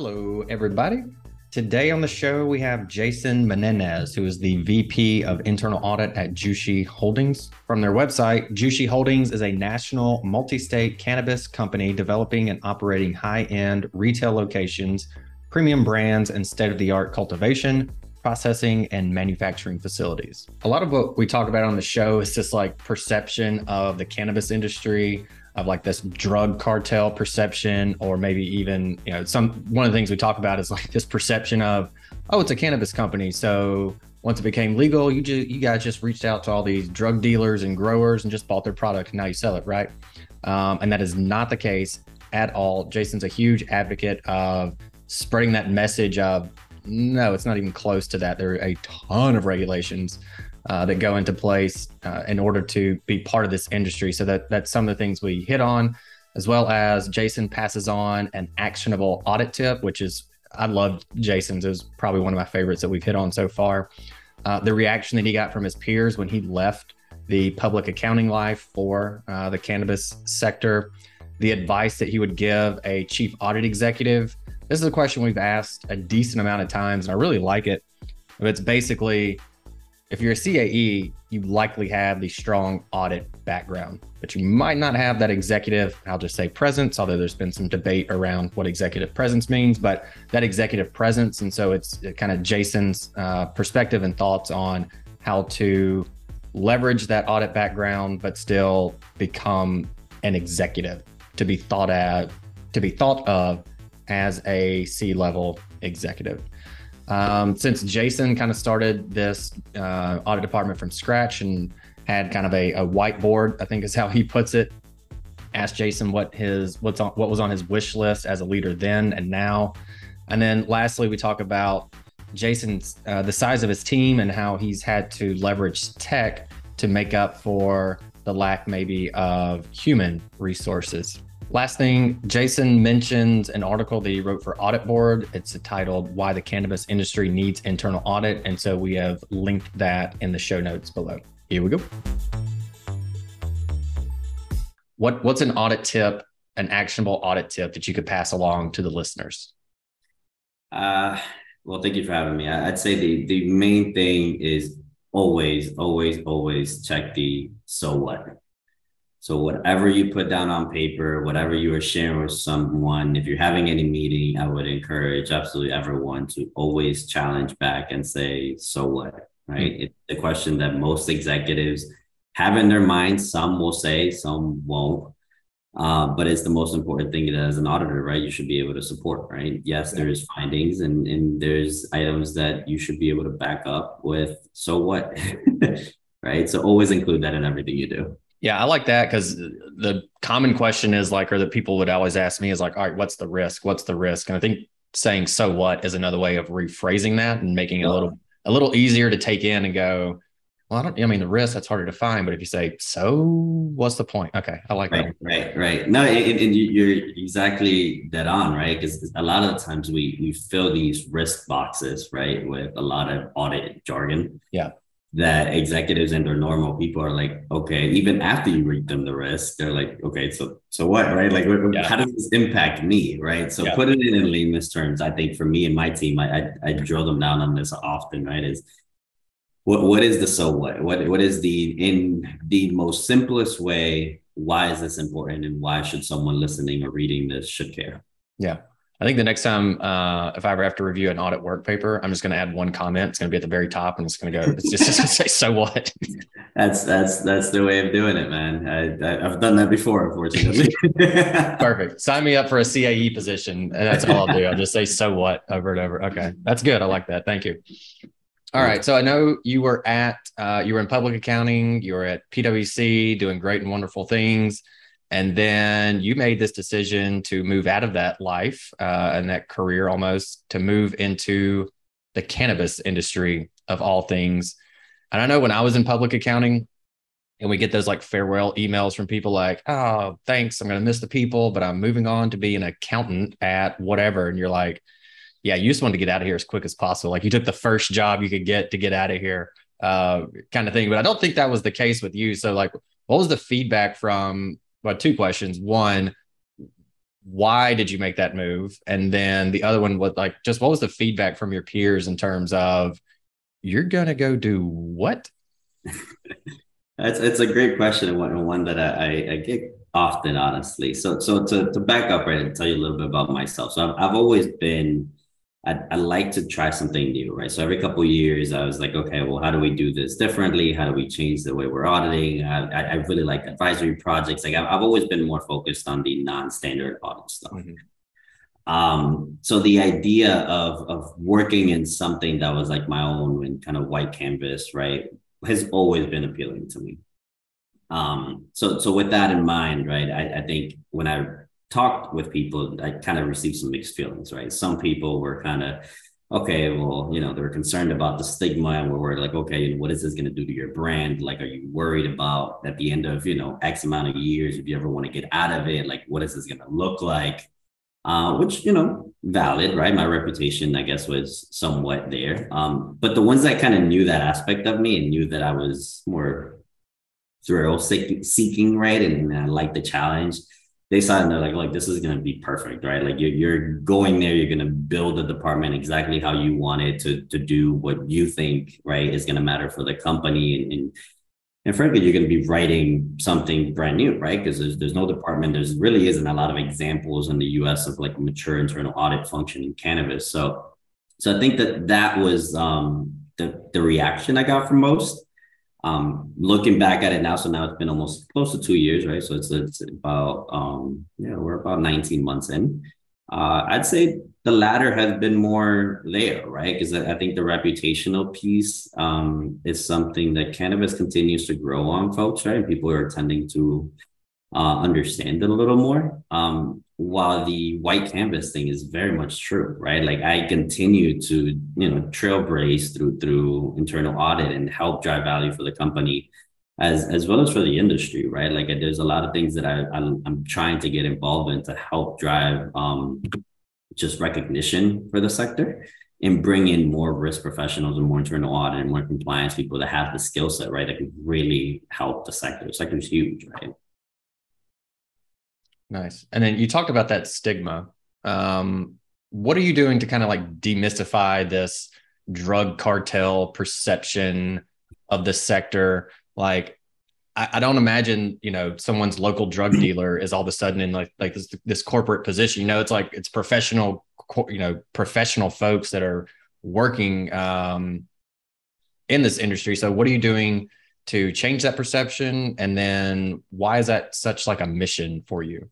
Hello, everybody. Today on the show, we have Jason Meneses, who is the VP of Internal Audit at Jushi Holdings. From their website, Jushi Holdings is a national multi state cannabis company developing and operating high end retail locations, premium brands, and state of the art cultivation, processing, and manufacturing facilities. A lot of what we talk about on the show is just like perception of the cannabis industry, of like this drug cartel perception or maybe even you know some one of the things we talk about is like this perception of oh it's a cannabis company. So once it became legal you just you guys just reached out to all these drug dealers and growers and just bought their product. And now you sell it right? Um, and that is not the case at all. Jason's a huge advocate of spreading that message of no it's not even close to that. There are a ton of regulations uh, that go into place uh, in order to be part of this industry. So that that's some of the things we hit on, as well as Jason passes on an actionable audit tip, which is I love Jason's. It was probably one of my favorites that we've hit on so far. Uh, the reaction that he got from his peers when he left the public accounting life for uh, the cannabis sector, the advice that he would give a chief audit executive. This is a question we've asked a decent amount of times, and I really like it. It's basically if you're a CAE, you likely have the strong audit background, but you might not have that executive, I'll just say presence, although there's been some debate around what executive presence means, but that executive presence. And so it's kind of Jason's uh, perspective and thoughts on how to leverage that audit background, but still become an executive to be thought at, to be thought of as a C level executive. Um, since Jason kind of started this uh, audit department from scratch and had kind of a, a, whiteboard, I think is how he puts it. Asked Jason what his what's on what was on his wish list as a leader then and now, and then lastly we talk about Jason's uh, the size of his team and how he's had to leverage tech to make up for the lack maybe of human resources. Last thing, Jason mentioned an article that he wrote for AuditBoard. It's titled Why the Cannabis Industry Needs Internal Audit. And so we have linked that in the show notes below. Here we go. What, what's an audit tip, an actionable audit tip that you could pass along to the listeners? Uh, well, thank you for having me. I'd say the, the main thing is always, always, always check the so what so whatever you put down on paper, whatever you are sharing with someone, if you're having any meeting, I would encourage absolutely everyone to always challenge back and say, "So what?" Right? Mm-hmm. It's the question that most executives have in their minds. Some will say, some won't. Uh, but it's the most important thing that as an auditor, right? You should be able to support, right? Yes, yeah. there's findings and and there's items that you should be able to back up with. So what? right? So always include that in everything you do. Yeah, I like that because the common question is like, or that people would always ask me is like, all right, what's the risk? What's the risk? And I think saying so what is another way of rephrasing that and making it a little a little easier to take in and go, well, I don't I mean the risk that's harder to find, but if you say so what's the point? Okay, I like right, that. Right, right. No, and, and you're exactly dead on, right? Because a lot of the times we we fill these risk boxes, right, with a lot of audit jargon. Yeah that executives and their normal people are like, okay, even after you read them the risk, they're like, okay, so so what, right? Like, yeah. how does this impact me, right? So yeah. put it in layman's terms. I think for me and my team, I, I I drill them down on this often, right? Is what what is the so what? What what is the in the most simplest way? Why is this important, and why should someone listening or reading this should care? Yeah. I think the next time, uh, if I ever have to review an audit work paper, I'm just going to add one comment. It's going to be at the very top, and it's going to go. It's just, just going to say, "So what?" That's that's that's the way of doing it, man. I, I have done that before, unfortunately. Perfect. Sign me up for a CAE position, and that's all I'll do. I'll just say "So what" over and over. Okay, that's good. I like that. Thank you. All right. So I know you were at uh, you were in public accounting. You were at PwC, doing great and wonderful things. And then you made this decision to move out of that life uh, and that career almost to move into the cannabis industry of all things. And I know when I was in public accounting, and we get those like farewell emails from people like, oh, thanks, I'm going to miss the people, but I'm moving on to be an accountant at whatever. And you're like, yeah, you just wanted to get out of here as quick as possible. Like you took the first job you could get to get out of here, uh, kind of thing. But I don't think that was the case with you. So, like, what was the feedback from well, two questions. One, why did you make that move? And then the other one was like, just what was the feedback from your peers in terms of you're gonna go do what? That's it's a great question and one, one that I, I, get often, honestly. So so to to back up right and tell you a little bit about myself. So I've, I've always been I, I like to try something new, right? So every couple years, I was like, okay, well, how do we do this differently? How do we change the way we're auditing? I, I really like advisory projects. Like I've, I've always been more focused on the non-standard audit stuff. Mm-hmm. Um, so the idea of of working in something that was like my own and kind of white canvas, right, has always been appealing to me. Um, so so with that in mind, right, I, I think when I talked with people, I kind of received some mixed feelings, right? Some people were kind of, okay, well, you know, they were concerned about the stigma and we're like, okay, you know, what is this going to do to your brand? Like, are you worried about at the end of, you know, X amount of years, if you ever want to get out of it, like, what is this going to look like? Uh, which, you know, valid, right? My reputation, I guess, was somewhat there. Um, but the ones that kind of knew that aspect of me and knew that I was more thrill seeking, right? And I liked the challenge they sign they're like, like this is gonna be perfect, right? Like you're you're going there, you're gonna build a department exactly how you want it to to do what you think, right, is gonna matter for the company and, and and frankly, you're going to be writing something brand new, right? Because there's, there's no department. There's really isn't a lot of examples in the U.S. of like mature internal audit function in cannabis. So, so I think that that was um, the the reaction I got from most. Um, looking back at it now, so now it's been almost close to two years, right? So it's, it's about, um, yeah, we're about 19 months in. Uh, I'd say the latter has been more there, right? Because I think the reputational piece um, is something that cannabis continues to grow on, folks, right? And People are tending to uh, understand it a little more. Um, while the white canvas thing is very much true, right? Like I continue to, you know, trailblaze through through internal audit and help drive value for the company, as as well as for the industry, right? Like there's a lot of things that I I'm, I'm trying to get involved in to help drive um, just recognition for the sector and bring in more risk professionals and more internal audit and more compliance people that have the skill set, right? That can really help the sector. The sector is huge, right? Nice. And then you talked about that stigma. Um, what are you doing to kind of like demystify this drug cartel perception of the sector? Like, I, I, don't imagine, you know, someone's local drug dealer is all of a sudden in like like this this corporate position. You know, it's like it's professional, you know, professional folks that are working um, in this industry. So, what are you doing to change that perception? And then, why is that such like a mission for you?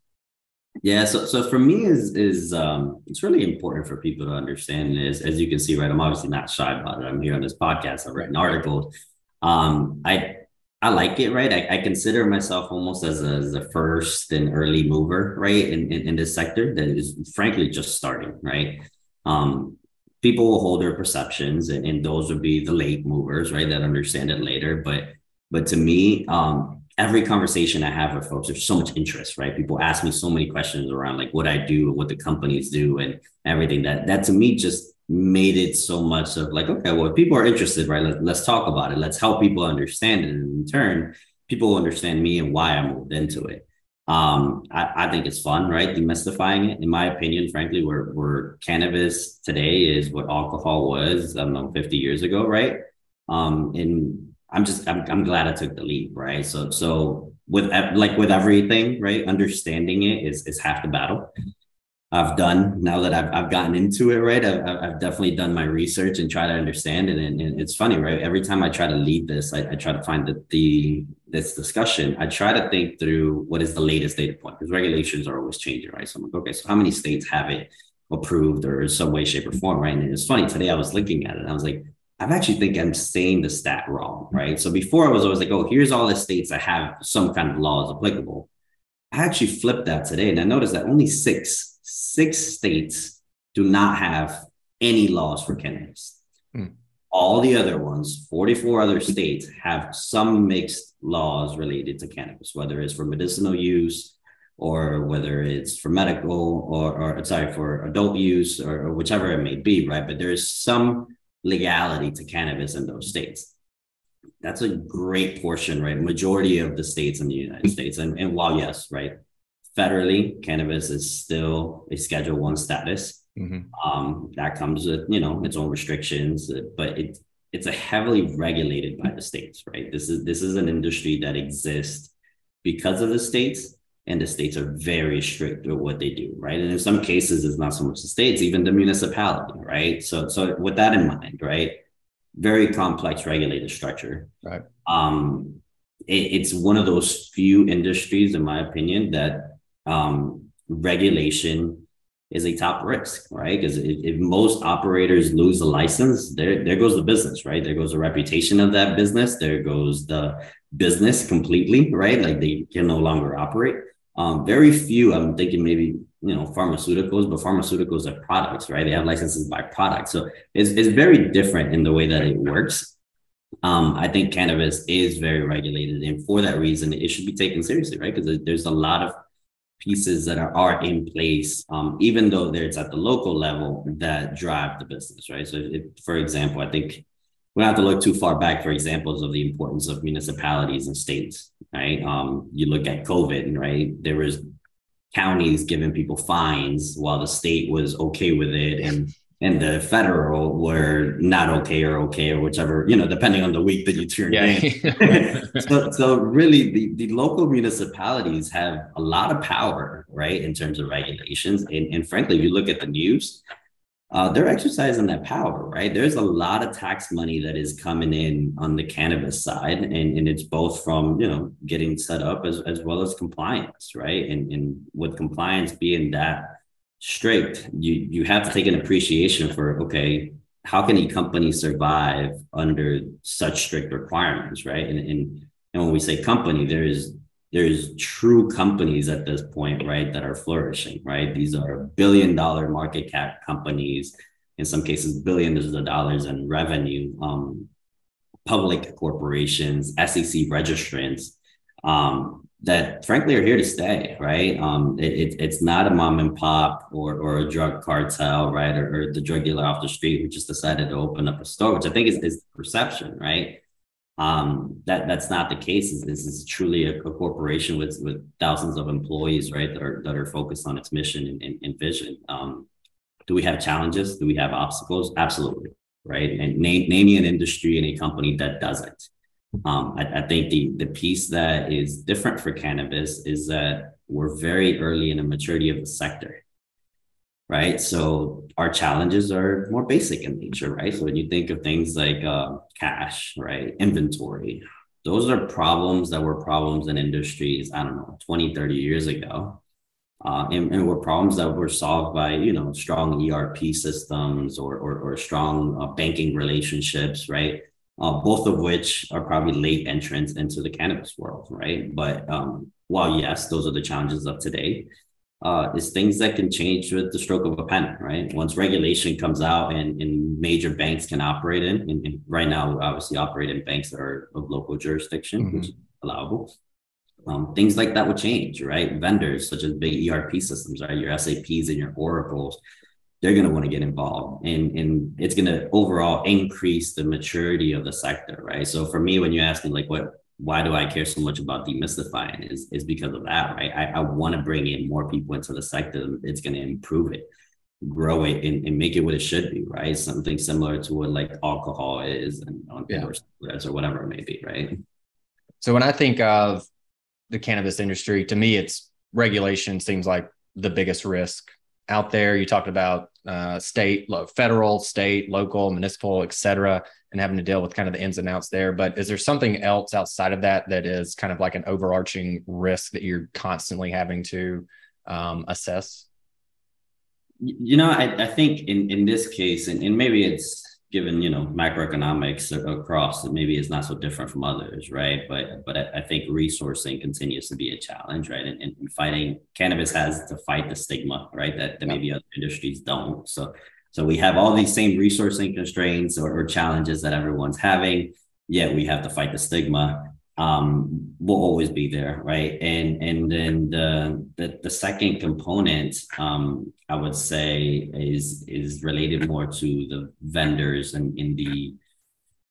Yeah, so so for me is is um it's really important for people to understand is as you can see, right? I'm obviously not shy about it. I'm here on this podcast. I've written articles. Um, I I like it, right? I, I consider myself almost as a, first and early mover, right, in, in, in this sector that is frankly just starting, right? Um, people will hold their perceptions, and, and those would be the late movers, right, that understand it later. But but to me, um, every conversation I have with folks, there's so much interest, right? People ask me so many questions around like what I do, and what the companies do, and everything. That that to me just made it so much of like, okay, well, if people are interested, right? Let, let's talk about it. Let's help people understand it. And in turn, people will understand me and why I moved into it. Um, I, I think it's fun, right? Demystifying it. In my opinion, frankly, where where cannabis today is what alcohol was, I don't know, 50 years ago, right? Um, and I'm just I'm, I'm glad I took the leap, right? So so with like with everything, right? Understanding it is is half the battle. I've done now that I've, I've gotten into it, right? I've, I've definitely done my research and try to understand it. And, and it's funny, right? Every time I try to lead this, I, I try to find the, the this discussion. I try to think through what is the latest data point because regulations are always changing, right? So I'm like, okay, so how many states have it approved or in some way, shape, or form, right? And it's funny today I was looking at it, and I was like, I actually think I'm saying the stat wrong, right? So before I was always like, oh, here's all the states that have some kind of laws applicable. I actually flipped that today, and I noticed that only six six states do not have any laws for cannabis. Hmm. All the other ones, 44 other states, have some mixed laws related to cannabis, whether it's for medicinal use or whether it's for medical or, or sorry, for adult use or, or whichever it may be, right? But there is some legality to cannabis in those states. That's a great portion, right? Majority of the states in the United States. And, and while, yes, right, federally, cannabis is still a Schedule One status. Mm-hmm. Um, that comes with you know its own restrictions, but it it's a heavily regulated by the states, right? This is this is an industry that exists because of the states, and the states are very strict with what they do, right? And in some cases, it's not so much the states, even the municipality, right? So so with that in mind, right? Very complex regulated structure. Right. Um, it, it's one of those few industries, in my opinion, that um, regulation is a top risk, right? Because if, if, most operators lose the license, there there goes the business, right? There goes the reputation of that business. There goes the business completely, right? Like they can no longer operate. Um, very few. I'm thinking maybe you know pharmaceuticals, but pharmaceuticals are products, right? They have licenses by product, so it's it's very different in the way that it works. Um, I think cannabis is very regulated, and for that reason, it should be taken seriously, right? Because there's a lot of pieces that are, are in place, um, even though it's at the local level that drive the business, right? So, if, for example, I think we don't have to look too far back for examples of the importance of municipalities and states, right? Um, you look at COVID, right? There was counties giving people fines while the state was okay with it, and and the federal were not okay or okay or whichever you know depending on the week that you turn yeah. in so, so really the, the local municipalities have a lot of power right in terms of regulations and, and frankly if you look at the news uh, they're exercising that power right there's a lot of tax money that is coming in on the cannabis side and, and it's both from you know getting set up as, as well as compliance right and, and with compliance being that strict, you you have to take an appreciation for okay, how can a company survive under such strict requirements, right? And and, and when we say company, there's there's true companies at this point, right, that are flourishing, right? These are billion dollar market cap companies, in some cases, billions of dollars in revenue, um, public corporations, SEC registrants, um, that frankly are here to stay, right? Um, it, it, it's not a mom and pop or, or a drug cartel, right? Or, or, the drug dealer off the street who just decided to open up a store, which I think is, is perception, right? Um, that that's not the case. This is truly a, a, corporation with with thousands of employees, right? That are that are focused on its mission and, and, and vision. Um, do we have challenges? Do we have obstacles? Absolutely, right? And name name an industry and a company that doesn't. Um, I, I, think the the piece that is different for cannabis is that we're very early in the maturity of the sector, right? So our challenges are more basic in nature, right? So when you think of things like uh, cash, right, inventory, those are problems that were problems in industries, I don't know, 20, 30 years ago. Uh, and, and were problems that were solved by you know strong ERP systems or or, or strong uh, banking relationships, right? uh, both of which are probably late entrants into the cannabis world, right? But um, while yes, those are the challenges of today, uh, is things that can change with the stroke of a pen, right? Once regulation comes out and, and major banks can operate in, and, and right now we obviously operate in banks that are of local jurisdiction, mm-hmm. which is allowable. Um, things like that would change, right? Vendors such as big ERP systems, right? Your SAPs and your Oracles, they're going to want to get involved and and it's going to overall increase the maturity of the sector right so for me when you ask me like what why do i care so much about demystifying is is because of that right i, I want to bring in more people into the sector it's going to improve it grow it and, and make it what it should be, right? Something similar to what like alcohol is and yeah. or cigarettes or whatever it may be, right? So when I think of the cannabis industry, to me, it's regulation seems like the biggest risk out there. You talked about uh, state, federal, state, local, municipal, et cetera, and having to deal with kind of the ins and outs there. But is there something else outside of that that is kind of like an overarching risk that you're constantly having to um, assess? You know, I, I think in, in this case, and, and maybe it's given you know macroeconomics across that maybe it's not so different from others right but but i, think resourcing continues to be a challenge right and, and fighting cannabis has to fight the stigma right that, that maybe other industries don't so so we have all these same resourcing constraints or, or challenges that everyone's having yet we have to fight the stigma um, will always be there, right? And and then the the, the second component, um, I would say, is is related more to the vendors and in the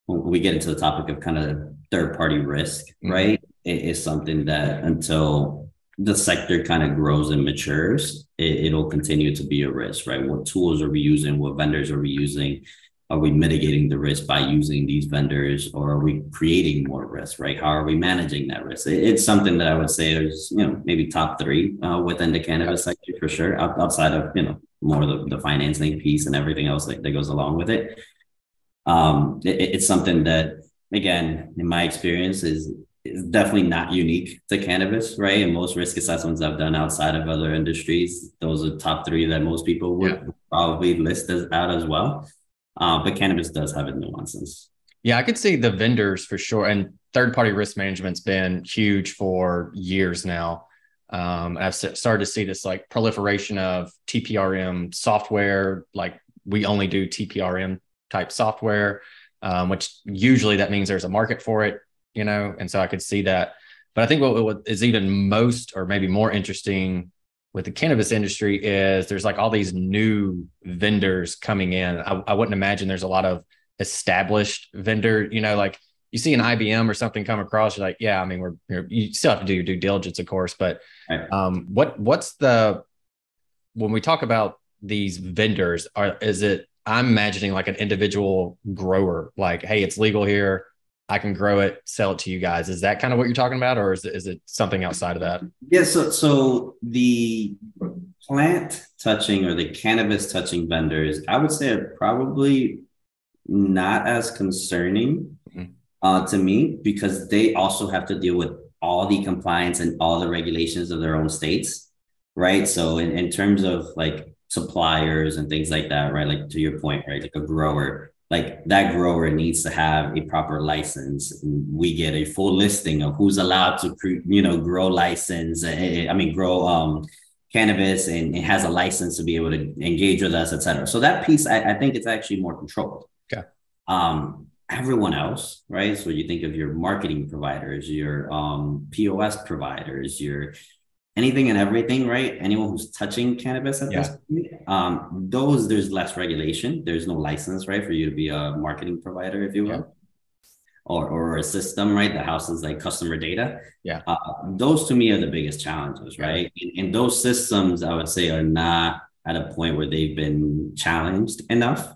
when we get into the topic of kind of third party risk, mm-hmm. right? It is something that until the sector kind of grows and matures, it, it'll continue to be a risk, right? What tools are we using? What vendors are we using? are we mitigating the risk by using these vendors or are we creating more risk right how are we managing that risk it's something that i would say is you know maybe top three uh, within the cannabis sector for sure outside of you know more the, the financing piece and everything else that, that goes along with it um it, it's something that again in my experience is is definitely not unique to cannabis, right? And most risk assessments I've done outside of other industries, those are top three that most people would yeah. probably list as out as well. Uh, but cannabis does have its nuances. Yeah, I could see the vendors for sure. And third party risk management's been huge for years now. Um, I've started to see this like proliferation of TPRM software. Like we only do TPRM type software, um, which usually that means there's a market for it, you know. And so I could see that. But I think what, what is even most or maybe more interesting with the cannabis industry is there's like all these new vendors coming in. I, I wouldn't imagine there's a lot of established vendor, you know, like you see an IBM or something come across, you're like, yeah, I mean, we're you still have to do your due diligence, of course, but um, what what's the when we talk about these vendors, are is it I'm imagining like an individual grower, like, hey, it's legal here. I can grow it, sell it to you guys. Is that kind of what you're talking about, or is it, is it something outside of that? Yeah. So, so the plant touching or the cannabis touching vendors, I would say are probably not as concerning mm-hmm. uh, to me because they also have to deal with all the compliance and all the regulations of their own states, right? So, in, in terms of like suppliers and things like that, right? Like to your point, right? Like a grower, like that grower needs to have a proper license. We get a full listing of who's allowed to, you know, grow license. Eh, eh, I mean, grow um, cannabis and it has a license to be able to engage with us, et cetera. So that piece, I, I think it's actually more controlled. Okay. Um, everyone else, right? So you think of your marketing providers, your um, POS providers, your anything and everything, right? Anyone who's touching cannabis at yeah. this point, um, those there's less regulation. There's no license, right, for you to be a marketing provider, if you will. Yeah. Or, or a system, right, that houses like customer data. Yeah. Uh, those to me are the biggest challenges, right? And, and those systems, I would say, are not at a point where they've been challenged enough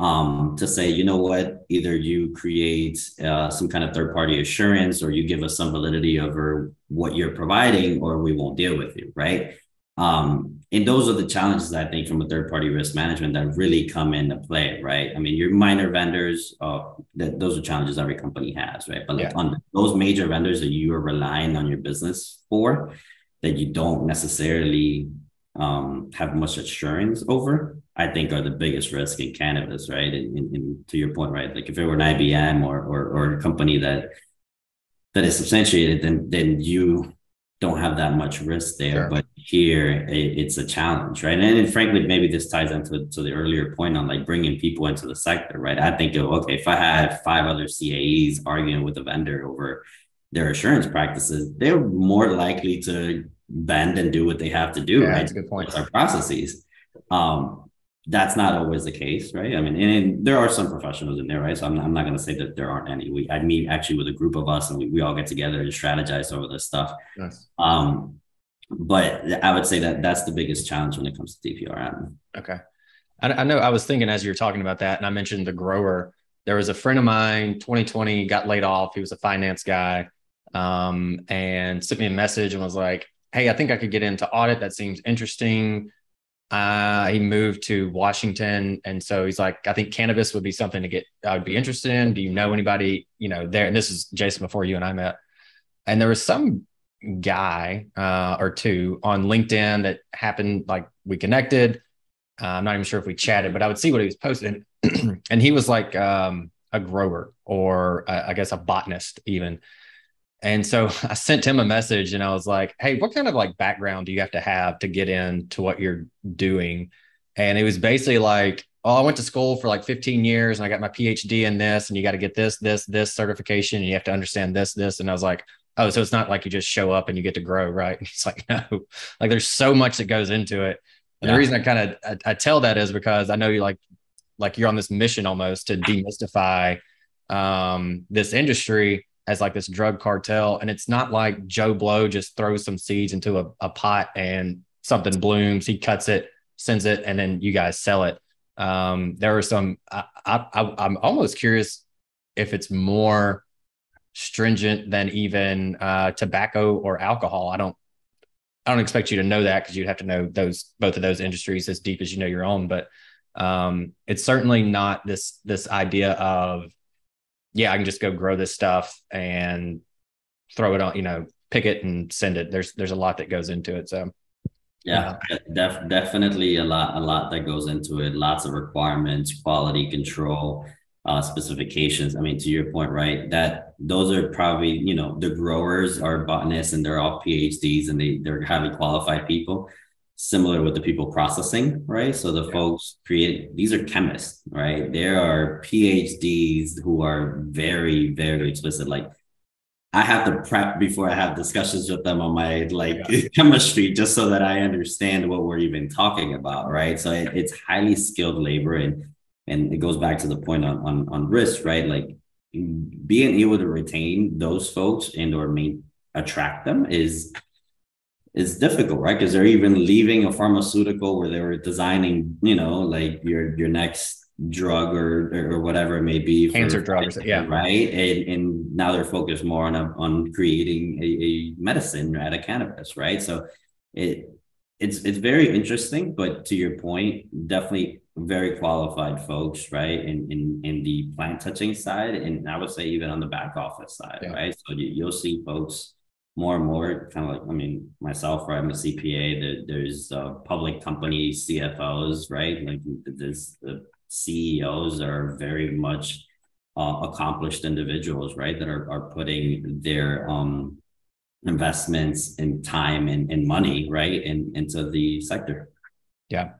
um, to say, you know what, either you create uh, some kind of third party assurance or you give us some validity over what you're providing, or we won't deal with you, right? Um, and those are the challenges I think from a third party risk management that really come into play, right? I mean, your minor vendors, uh, that those are challenges every company has, right? But like yeah. on those major vendors that you are relying on your business for, that you don't necessarily um, have much assurance over, I think are the biggest risk in cannabis, right? And, and, and, to your point, right? Like if it were an IBM or, or, or a company that that is substantiated, then then you don't have that much risk there. Sure. But here, it, it's a challenge, right? And, and, frankly, maybe this ties into to the earlier point on like bringing people into the sector, right? I think, of okay, if I had five other CAEs arguing with a vendor over their assurance practices, they're more likely to bend and do what they have to do. Yeah, right? That's a good point. Our processes. Um, that's not always the case, right? I mean, and, and there are some professionals in there, right? So I'm, I'm not going to say that there aren't any. We I meet actually with a group of us, and we, we all get together and strategize over this stuff. Yes. Um, but I would say that that's the biggest challenge when it comes to TPRM. Okay. I, I know I was thinking as you were talking about that, and I mentioned the grower. There was a friend of mine, 2020, got laid off. He was a finance guy um, and sent me a message and was like, Hey, I think I could get into audit. That seems interesting. Uh, he moved to Washington. And so he's like, I think cannabis would be something to get, I would be interested in. Do you know anybody, you know, there? And this is Jason before you and I met. And there was some guy uh, or two on LinkedIn that happened, like we connected. Uh, I'm not even sure if we chatted, but I would see what he was posting. and he was like um, a grower or uh, I guess a botanist, even. And so I sent him a message and I was like, Hey, what kind of like background do you have to have to get into what you're doing? And it was basically like, Oh, I went to school for like 15 years and I got my PhD in this, and you got to get this, this, this certification, and you have to understand this, this. And I was like, Oh, so it's not like you just show up and you get to grow, right? It's like, no, like there's so much that goes into it. And yeah. the reason I kind of I, I, tell that is because I know you like like you're on this mission almost to demystify um, this industry as like this drug cartel. And it's not like Joe Blow just throws some seeds into a, a pot and something blooms, he cuts it, sends it, and then you guys sell it. Um, there are some, I, I, I'm almost curious if it's more stringent than even uh, tobacco or alcohol. I don't, I don't expect you to know that because you'd have to know those both of those industries as deep as you know your own. But um, it's certainly not this this idea of yeah, I can just go grow this stuff and throw it on, you know, pick it and send it. There's there's a lot that goes into it. So yeah, def- definitely a lot a lot that goes into it. Lots of requirements, quality control, uh, specifications. I mean, to your point, right? That those are probably you know the growers are botanists and they're all PhDs and they they're highly qualified people similar with the people processing, right? So the yeah. folks create these are chemists, right? There are PhDs who are very, very explicit. Like I have to prep before I have discussions with them on my like yeah. chemistry just so that I understand what we're even talking about, right? So it, it's highly skilled labor and and it goes back to the point on on, on risk, right? Like being able to retain those folks and or main attract them is is difficult, right? Because they're even leaving a pharmaceutical where they were designing, you know, like your your next drug or or whatever it may be, cancer drugs, yeah, right. And and now they're focused more on a, on creating a, a medicine out of cannabis, right? So it it's it's very interesting, but to your point, definitely very qualified folks, right? In in in the plant touching side, and I would say even on the back office side, yeah. right? So you, you'll see folks more and more kind of like i mean myself right i'm a cpa there, there's uh, public company cfos right? Like this the ceos are very much uh, accomplished individuals right? That are, are putting their um investments in time and, and money right in, into the sector. Yeah.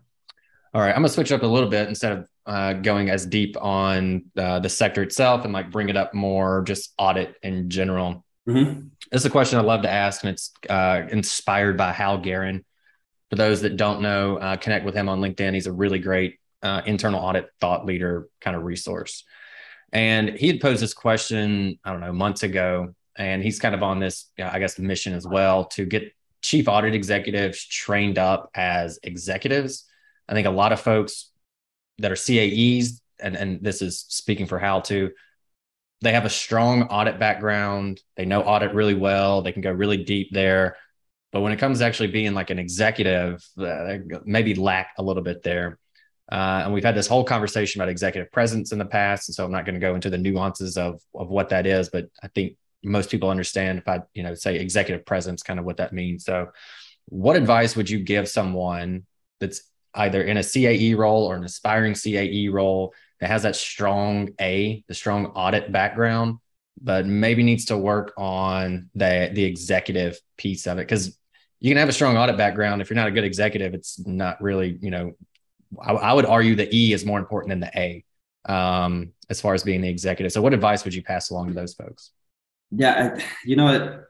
All right i'm gonna switch up a little bit instead of uh, going as deep on uh, the sector itself and like bring it up more just audit in general Mm-hmm. This is a question I love to ask, and it's uh, inspired by Hal Garyn. For those that don't know, uh, connect with him on LinkedIn. He's a really great uh, internal audit thought leader kind of resource. And he had posed this question, I don't know, months ago. And he's kind of on this, I guess, mission as well to get chief audit executives trained up as executives. I think a lot of folks that are CAEs, and, and this is speaking for Hal too, they have a strong audit background. They know audit really well. They can go really deep there. But when it comes to actually being like an executive, uh, maybe lack a little bit there. Uh, and we've had this whole conversation about executive presence in the past. And so I'm not going to go into the nuances of, of what that is, but I think most people understand if I, you know, say executive presence, kind of what that means. So what advice would you give someone that's either in a CAE role or an aspiring CAE role that has that strong A, the strong audit background, but maybe needs to work on the the executive piece of it. Because you can have a strong audit background. If you're not a good executive it's not really you know I, I would argue the e is more important than the a um, as far as being the executive. So what advice would you pass along to those folks? Yeah you know what?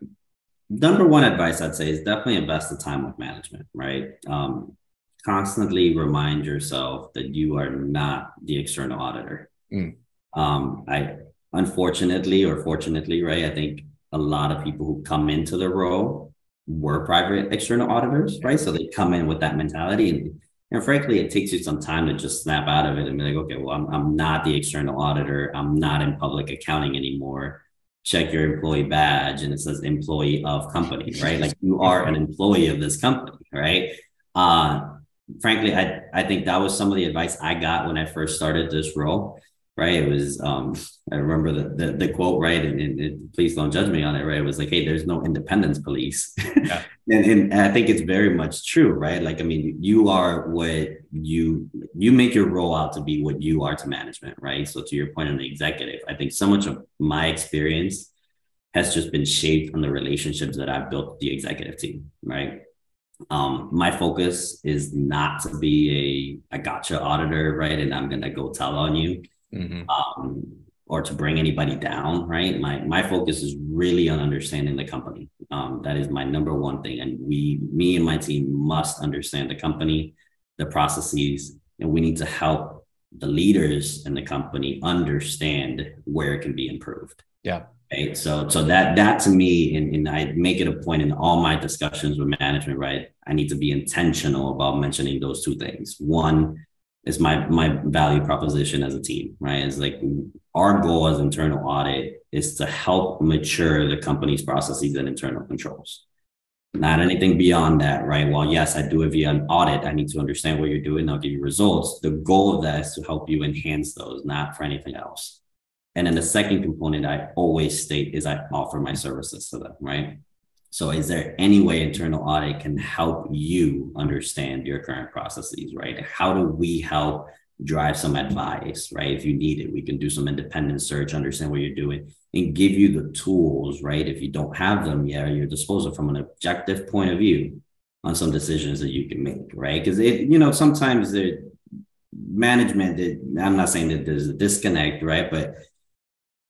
Number one advice i'd say is definitely invest the time with management right? Um, constantly remind yourself that you are not the external auditor. Mm. Um, I unfortunately or fortunately, right? I think a lot of people who come into the role were private external auditors, right? So they come in with that mentality. And, and frankly, it takes you some time to just snap out of it and be like, okay, well, I'm, I'm not the external auditor. I'm not in public accounting anymore. Check your employee badge and it says employee of company, right? Like you are an employee of this company, right? Uh, frankly, I, I think that was some of the advice I got when I first started this role right? It was um I remember the the, the quote right, and, and, and, please don't judge me on it, right? It was like, hey, there's no independence police, yeah. and, and I think it's very much true, right? Like, I mean, you are what you you make your role out to be what you are to management, right? So to your point on the executive, I think so much of my experience has just been shaped on the relationships that I've built with the executive team, right? Um, my focus is not to be a, a gotcha auditor, right? And I'm gonna go tell on you mm-hmm. um, or to bring anybody down, right? My my focus is really on understanding the company. Um, that is my number one thing, and we, me and my team, must understand the company, the processes, and we need to help the leaders in the company understand where it can be improved. Yeah. Right. So so that that to me, and, and I make it a point in all my discussions with management, right? I need to be intentional about mentioning those two things. One, is my my value proposition as a team, right? Is like our goal as internal audit is to help mature the company's processes and internal controls. Not anything beyond that, right? Well, yes, I do it via an audit. I need to understand what you're doing. I'll give you results. The goal of that is to help you enhance those, not for anything else. And then the second component I always state is I offer my services to them, right? So, is there any way internal audit can help you understand your current processes, right? How do we help drive some advice, right? If you need it, we can do some independent search, understand what you're doing, and give you the tools, right? If you don't have them yet at your disposal from an objective point of view on some decisions that you can make, right? Because it, you know, sometimes the management, that I'm not saying that there's a disconnect, right? But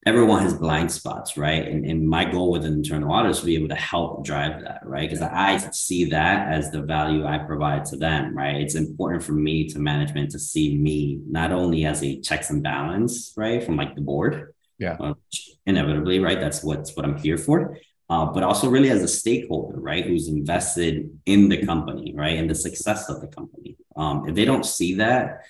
everyone has blind spots, right? And, and my goal with an internal audit is to be able to help drive that, right? Because I see that as the value I provide to them, right? It's important for me to management to see me not only as a checks and balance, right, from like the board, yeah, uh, inevitably, right? That's what's what I'm here for. Uh, but also really as a stakeholder, right, who's invested in the company, right, and the success of the company. Um, if they don't see that,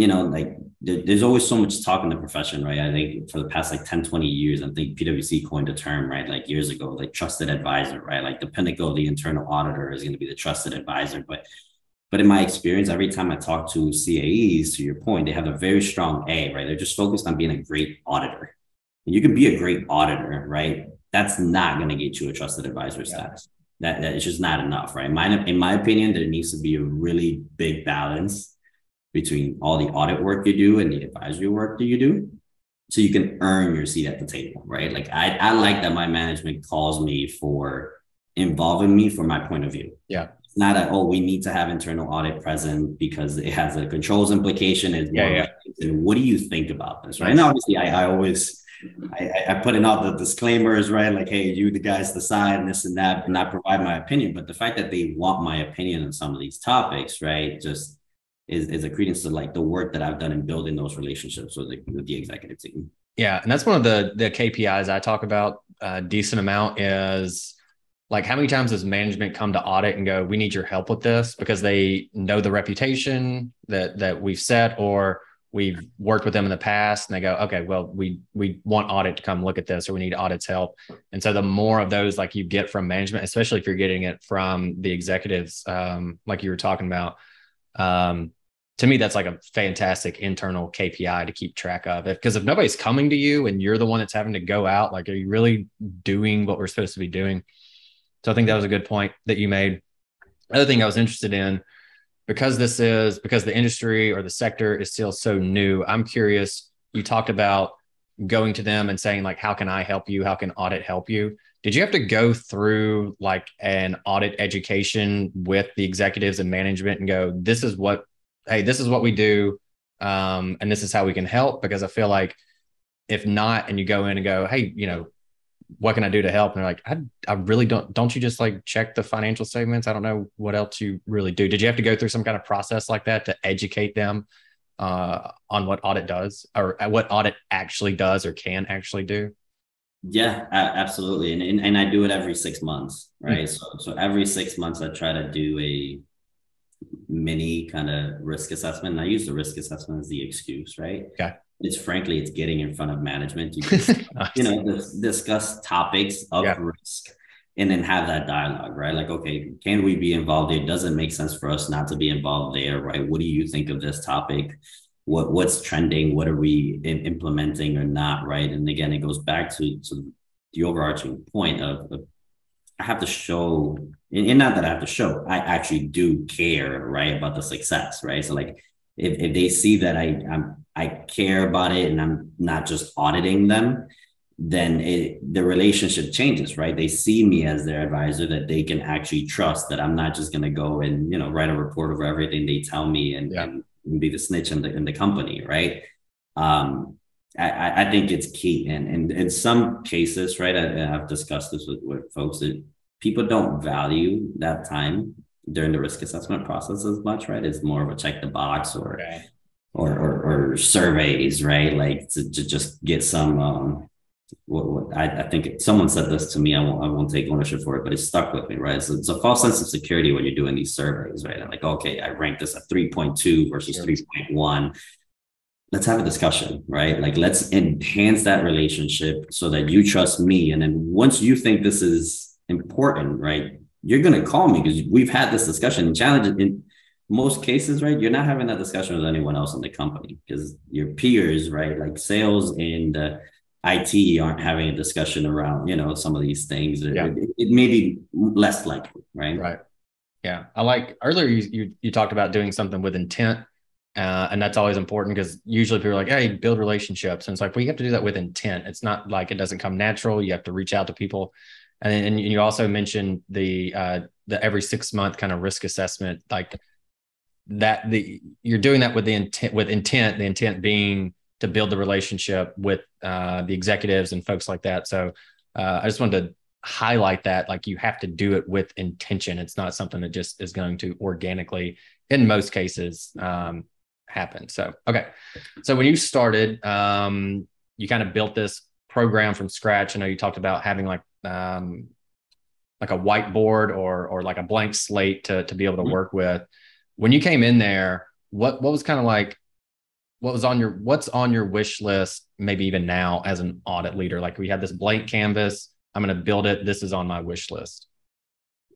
you know, like there, there's always so much talk in the profession, right? I think for the past like 10, 20 years, I think PwC coined a term, right? Like years ago, like trusted advisor, right? Like the pinnacle of the internal auditor is going to be the trusted advisor. But but in my experience, every time I talk to CAEs, to your point, they have a very strong A, right? They're just focused on being a great auditor. And you can be a great auditor, right? That's not going to get you a trusted advisor yeah. status. That, that is just not enough, right? My, in my opinion, there needs to be a really big balance between all the audit work you do and the advisory work that you do. So you can earn your seat at the table right? Like i, I like that my management calls me for involving me from my point of view. Yeah. It's not a oh we need to have internal audit present because it has a controls implication. And yeah, yeah. what do you think about this right? And obviously i, I always I, I put in all the disclaimers, right? Like, hey, you the guys decide this and that, and I provide my opinion. But the fact that they want my opinion on some of these topics, right, just is, is a credence to like the work that I've done in building those relationships with the, with the executive team. Yeah, and that's one of the the KPIs I talk about a decent amount is like how many times does management come to audit and go, "We need your help with this," because they know the reputation that that we've set or we've worked with them in the past and they go okay well we we want audit to come look at this or we need audit's help and so the more of those like you get from management especially if you're getting it from the executives um, like you were talking about um, to me that's like a fantastic internal kpi to keep track of because if nobody's coming to you and you're the one that's having to go out like are you really doing what we're supposed to be doing? So i think that was a good point that you made. Other thing i was interested in because this is because the industry or the sector is still so new i'm curious you talked about going to them and saying like how can i help you? How can audit help you? Did you have to go through like an audit education with the executives and management and go this is what hey, this is what we do, um, and this is how we can help. Because I feel like if not, and you go in and go, hey, you know, what can I do to help? And they're like, I, I really don't. Don't you just like check the financial statements? I don't know what else you really do. Did you have to go through some kind of process like that to educate them uh, on what audit does or what audit actually does or can actually do? Yeah, absolutely. And, and and I do it every six months, right? Mm-hmm. So so every six months I try to do a mini kind of risk assessment. And I use the risk assessment as the excuse, right? Okay. It's frankly, it's getting in front of management to just, you know, discuss topics of yeah. risk and then have that dialogue, right? Like, okay, can we be involved there? Does it make sense for us not to be involved there, right? What do you think of this topic? What what's trending? What are we in, implementing or not, right? And again, it goes back to, to the overarching point of, of I have to show, and, not that I have to show, I actually do care, right, about the success, right? So like, if, if they see that I I'm I care about it and I'm not just auditing them, then it, the relationship changes, right? They see me as their advisor that they can actually trust that I'm not just going to go and you know write a report over everything they tell me and, yeah. and, be the snitch in the in the company, right? Um, I, I think it's key, and, and in some cases, right? I, have discussed this with, with folks that people don't value that time during the risk assessment process as much, right? It's more of a check the box or okay. or, or, or surveys, right? Like to, to just get some um, what, what I, I, think someone said this to me. I won't, I won't take ownership for it, but it stuck with me, right? So it's a false sense of security when you're doing these surveys, right? I'm like, okay, I ranked this at 3.2 versus 3.1. Let's have a discussion, right? Like, let's enhance that relationship so that you trust me. And then once you think this is important, right? You're going to call me because we've had this discussion and challenge in most cases, right? You're not having that discussion with anyone else in the company because your peers, right? Like sales and uh, IT aren't having a discussion around, you know, some of these things. Yeah. It, it, may be less likely, right? Right. Yeah. I like earlier you, you, you talked about doing something with intent. Uh, and that's always important because usually people are like, hey, build relationships. And it's like, we have to do that with intent. It's not like it doesn't come natural. You have to reach out to people. And, and you also mentioned the uh, the every six month kind of risk assessment, like that the you're doing that with the intent with intent, the intent being to build the relationship with uh, the executives and folks like that. So uh, I just wanted to highlight that like you have to do it with intention. It's not something that just is going to organically, in most cases, um, happen. So okay, so when you started, um, you kind of built this program from scratch. I know you talked about having like um, like a whiteboard or or like a blank slate to to be able to mm-hmm. work with. When you came in there, what what was kind of like what was on your what's on your wish list maybe even now as an audit leader like we had this blank canvas i'm going to build it this is on my wish list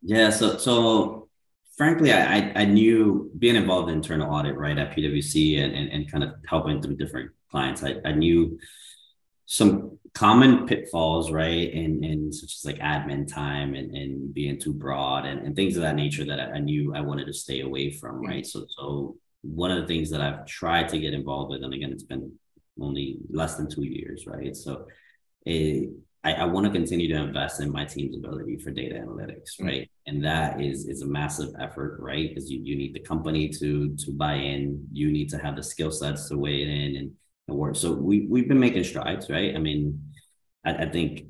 yeah so so frankly i i knew being involved in internal audit right at pwc and and, and kind of helping through different clients i, I knew some common pitfalls, right? And and such as like admin time and, and being too broad and, and things of that nature that I, knew I wanted to stay away from, right? So so one of the things that I've tried to get involved with, and again, it's been only less than two years, right? So it, I, I want to continue to invest in my team's ability for data analytics, mm-hmm. right? Mm-hmm. And that is is a massive effort, right? Because you, you need the company to to buy in, you need to have the skill sets to weigh it in and work. So we we've been making strides, right? I mean, I, I think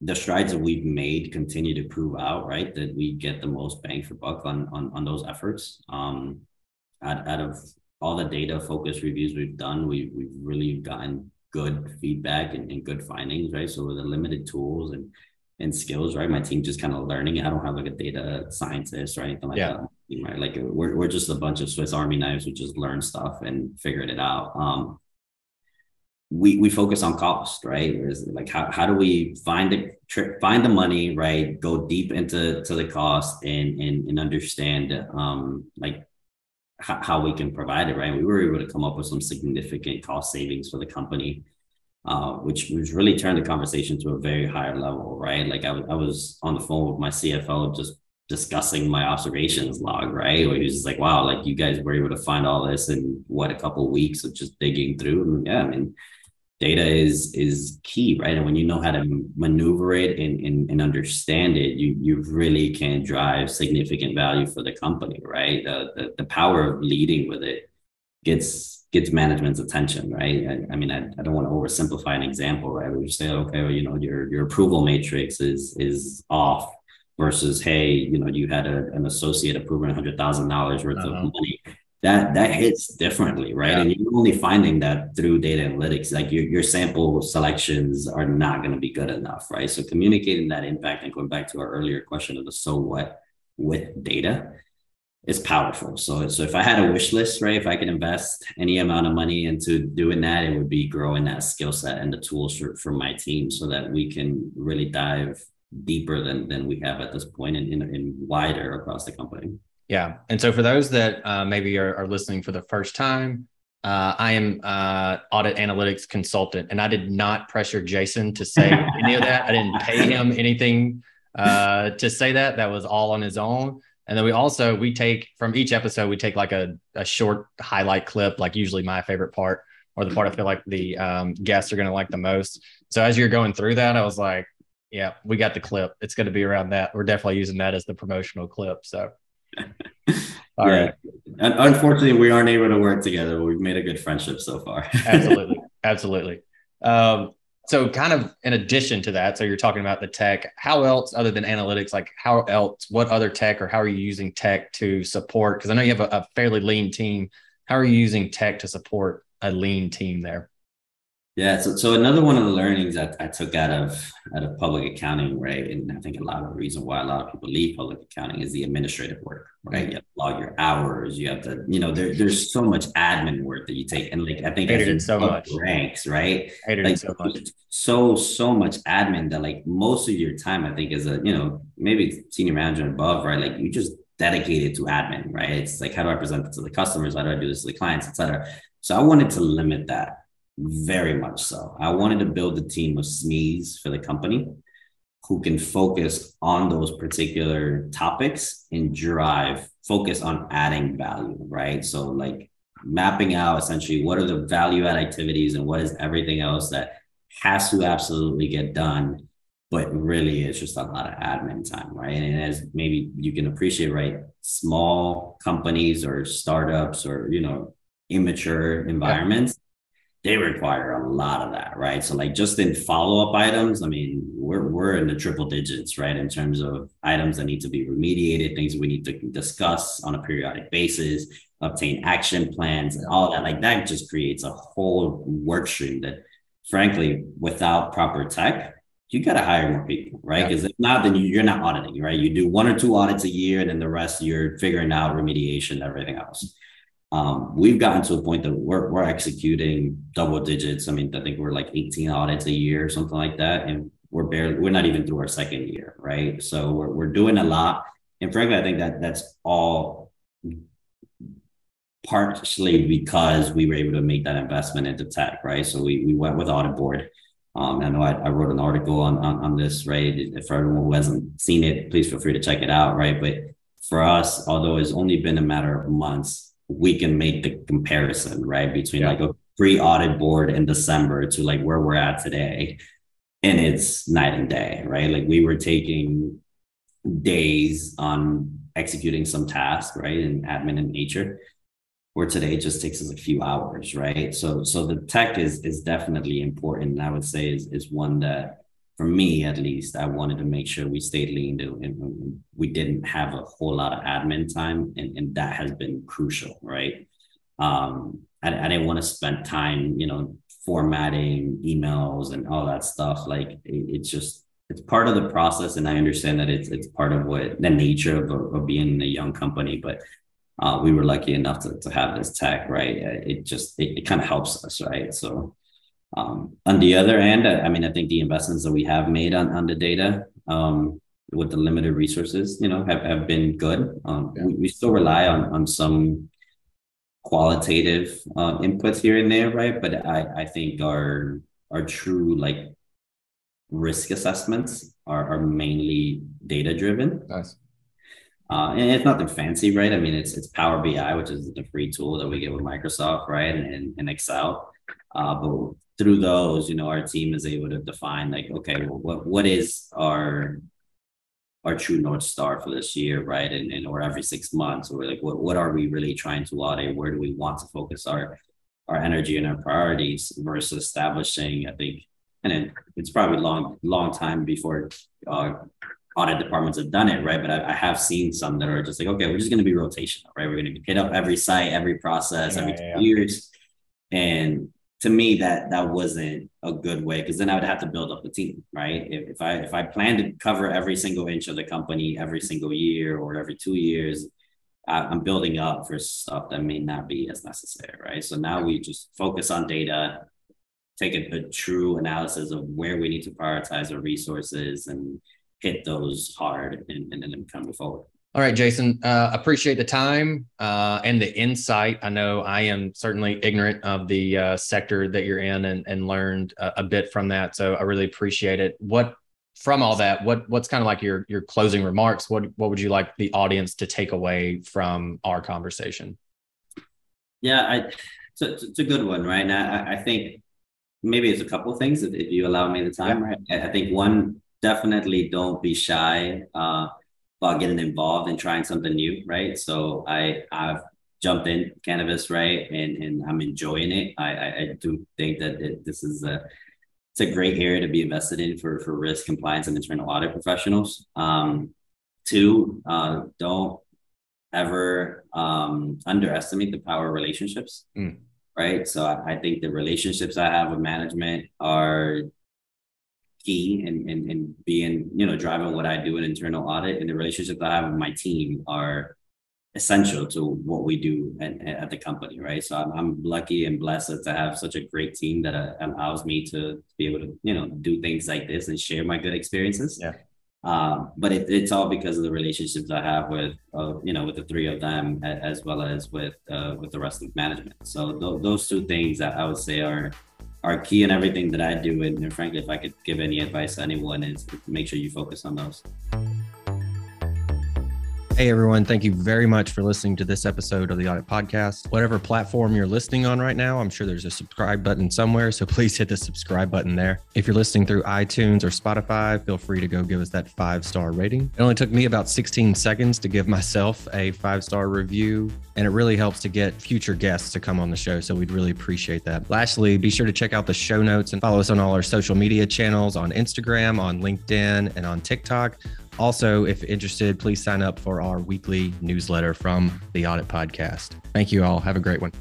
the strides that we've made continue to prove out, right? That we get the most bang for buck on on, on those efforts. Um, out, out of all the data focused reviews we've done, we we've really gotten good feedback and, and good findings, right? So with the limited tools and and skills, right? My team just kind of learning. I don't have like a data scientist or anything like yeah. that. Right. Like we're, we're just a bunch of Swiss Army knives who just learn stuff and figured it out. Um, we we focus on cost, right? Is like how, how do we find the find the money, right? Go deep into to the cost and and and understand um like how, how we can provide it, right? We were able to come up with some significant cost savings for the company, uh, which which really turned the conversation to a very higher level, right? Like I, I was on the phone with my CFO just discussing my observations log, right? Where he was just like, wow, like you guys were able to find all this in what a couple weeks of just digging through. And yeah, I mean, data is is key right? And when you know how to maneuver it and, and, and understand it you you really can drive significant value for the company right? The, the, the power of leading with it gets gets management's attention right? I, I mean I, I don't want to oversimplify an example right? We just say okay well, you know your your approval matrix is is off versus hey you know you had a, an associate approving $100000 worth uh-huh. of money that that hits differently, right? Yeah. And you're only finding that through data analytics. Like your, your sample selections are not going to be good enough, right? So communicating that impact and going back to our earlier question of the so what with data is powerful. So so if I had a wish list, right, if I could invest any amount of money into doing that, it would be growing that skill set and the tools for, for my team so that we can really dive deeper than than we have at this point and, and, and wider across the company. Yeah. And so for those that uh, maybe are, are, listening for the first time, uh, I am uh, audit analytics consultant, and I did not pressure Jason to say any of that. I didn't pay him anything uh, to say that. That was all on his own. And then we also we take from each episode we take like a, a short highlight clip, like usually my favorite part or the part I feel like the um, guests are going to like the most. So as you're going through that, I was like, yeah, we got the clip. It's going to be around that. We're definitely using that as the promotional clip. So all yeah. right. Unfortunately, we aren't able to work together. We've made a good friendship so far. absolutely, absolutely. Um, so, kind of in addition to that, so you're talking about the tech. How else, other than analytics, like how else? What other tech, or how are you using tech to support? Because I know you have a, a fairly lean team. How are you using tech to support a lean team there? Yeah. So, so another one of the learnings that I took out of out of public accounting, right, and I think a lot of the reason why a lot of people leave public accounting is the administrative work, right? You have to log your hours. You have to, you know, there, there's so much admin work that you take, and like I think hated it so much ranks, right? Hated like, so much. So so much admin that like most of your time, I think, is a you know maybe senior manager and above, right? Like you just dedicated to admin, right? It's like how do I present it to the customers? How do I do this to the clients, etc. So I wanted to limit that very much so. I wanted to build a team of SMEs for the company who can focus on those particular topics and drive, focus on adding value, right? So, like mapping out essentially what are the value add activities and what is everything else that has to absolutely get done, but really it's just a lot of admin time, right? And as maybe you can appreciate, right? Small companies or startups or, you know, immature environments they require a lot of that, right? So like just in follow-up items, I mean, we're we're in the triple digits, right? In terms of items that need to be remediated, things we need to discuss on a periodic basis, obtain action plans and all that. Like that just creates a whole work stream that frankly, without proper tech, you got to hire more people, right? Because yeah. if not, then you're not auditing, right? You do one or two audits a year, and then the rest you're figuring out remediation, everything else um, we've gotten to a point that we're, we're executing double digits. I mean, I think we're like 18 audits a year or something like that. And we're barely, we're not even through our second year. Right. So we're, we're doing a lot. And frankly, I think that that's all partially because we were able to make that investment into tech. Right. So we, we went with AuditBoard. Um, I know I, I, wrote an article on, on, on this, right? For everyone who hasn't seen it, please feel free to check it out. Right. But for us, although it's only been a matter of months, we can make the comparison, right? Between yeah. like a pre AuditBoard in December to like where we're at today. And it's night and day, right? Like we were taking days on executing some task, right? And admin in nature, where today it just takes us a few hours, right? So so the tech is is definitely important. I would say is is one that for me at least, I wanted to make sure we stayed lean and we didn't have a whole lot of admin time, and, and that has been crucial, right? Um, I, I didn't want to spend time, you know, formatting emails and all that stuff. Like it, it's just it's part of the process, and I understand that it's it's part of what the nature of, of being a young company, but. Uh, we were lucky enough to, to have this tech, right? It just it, it kind of helps us, right? So um, on the other end, I mean, I think the investments that we have made on, on the data um, with the limited resources, you know, have, have been good. Um, yeah. we, we, still rely on, on some qualitative uh, inputs here and there, right? But I, I think our our true like risk assessments are, are mainly data driven. Nice. Uh, and it's nothing fancy, right? I mean, it's it's Power BI, which is the free tool that we get with Microsoft, right? And, and Excel. Uh, but through those, you know, our team is able to define like, okay, well, what what is our our true north star for this year, right? And, and or every six months, or like what, what are we really trying to audit? Where do we want to focus our our energy and our priorities versus establishing, I think, and it, it's probably long, long time before uh, audit departments have done it, right? But I, I, have seen some that are just like, okay, we're just going to be rotational, right? We're going to hit up every site, every process, yeah, every two yeah. years. And to me, that that wasn't a good way because then I would have to build up a team, right? If, if I if I plan to cover every single inch of the company every single year or every two years, I, I'm building up for stuff that may not be as necessary, right? So now we just focus on data, take a, a true analysis of where we need to prioritize our resources and hit those hard and, and then come forward. All right, Jason, uh, appreciate the time uh, and the insight. I know I am certainly ignorant of the uh, sector that you're in and, and learned a, a, bit from that. So I really appreciate it. What from all that, what what's kind of like your your closing remarks? What what would you like the audience to take away from our conversation? Yeah, I, it's, a, it's a good one, right? Now, I, I think maybe it's a couple of things if, if you allow me the time, yeah. right? I, I think one definitely don't be shy uh, about getting involved and trying something new, right? So I I've jumped in cannabis, right, and and I'm enjoying it. I I, I do think that it, this is a it's a great area to be invested in for for risk compliance and internal audit professionals. Um, two, uh, don't ever um, underestimate the power of relationships. Mm. Right. So I, I think the relationships I have with management are key and and and being you know driving what I do in internal audit and the relationships I have with my team are essential to what we do at, at the company, right? So I'm, I'm lucky and blessed to have such a great team that uh, allows me to be able to you know do things like this and share my good experiences. Yeah. Um, but it, it's all because of the relationships I have with, uh, you know, with the three of them, as well as with uh, with the rest of management. So th- those two things that I would say are are key in everything that I do. And, frankly, if I could give any advice to anyone, is make sure you focus on those. Hey, everyone. Thank you very much for listening to this episode of the Audit Podcast. Whatever platform you're listening on right now, I'm sure there's a subscribe button somewhere. So please hit the subscribe button there. If you're listening through iTunes or Spotify, feel free to go give us that five star rating. It only took me about 16 seconds to give myself a five star review, and it really helps to get future guests to come on the show. So we'd really appreciate that. Lastly, be sure to check out the show notes and follow us on all our social media channels on Instagram, on LinkedIn, and on TikTok. Also, if interested, please sign up for our weekly newsletter from the Audit Podcast. Thank you all. Have a great one.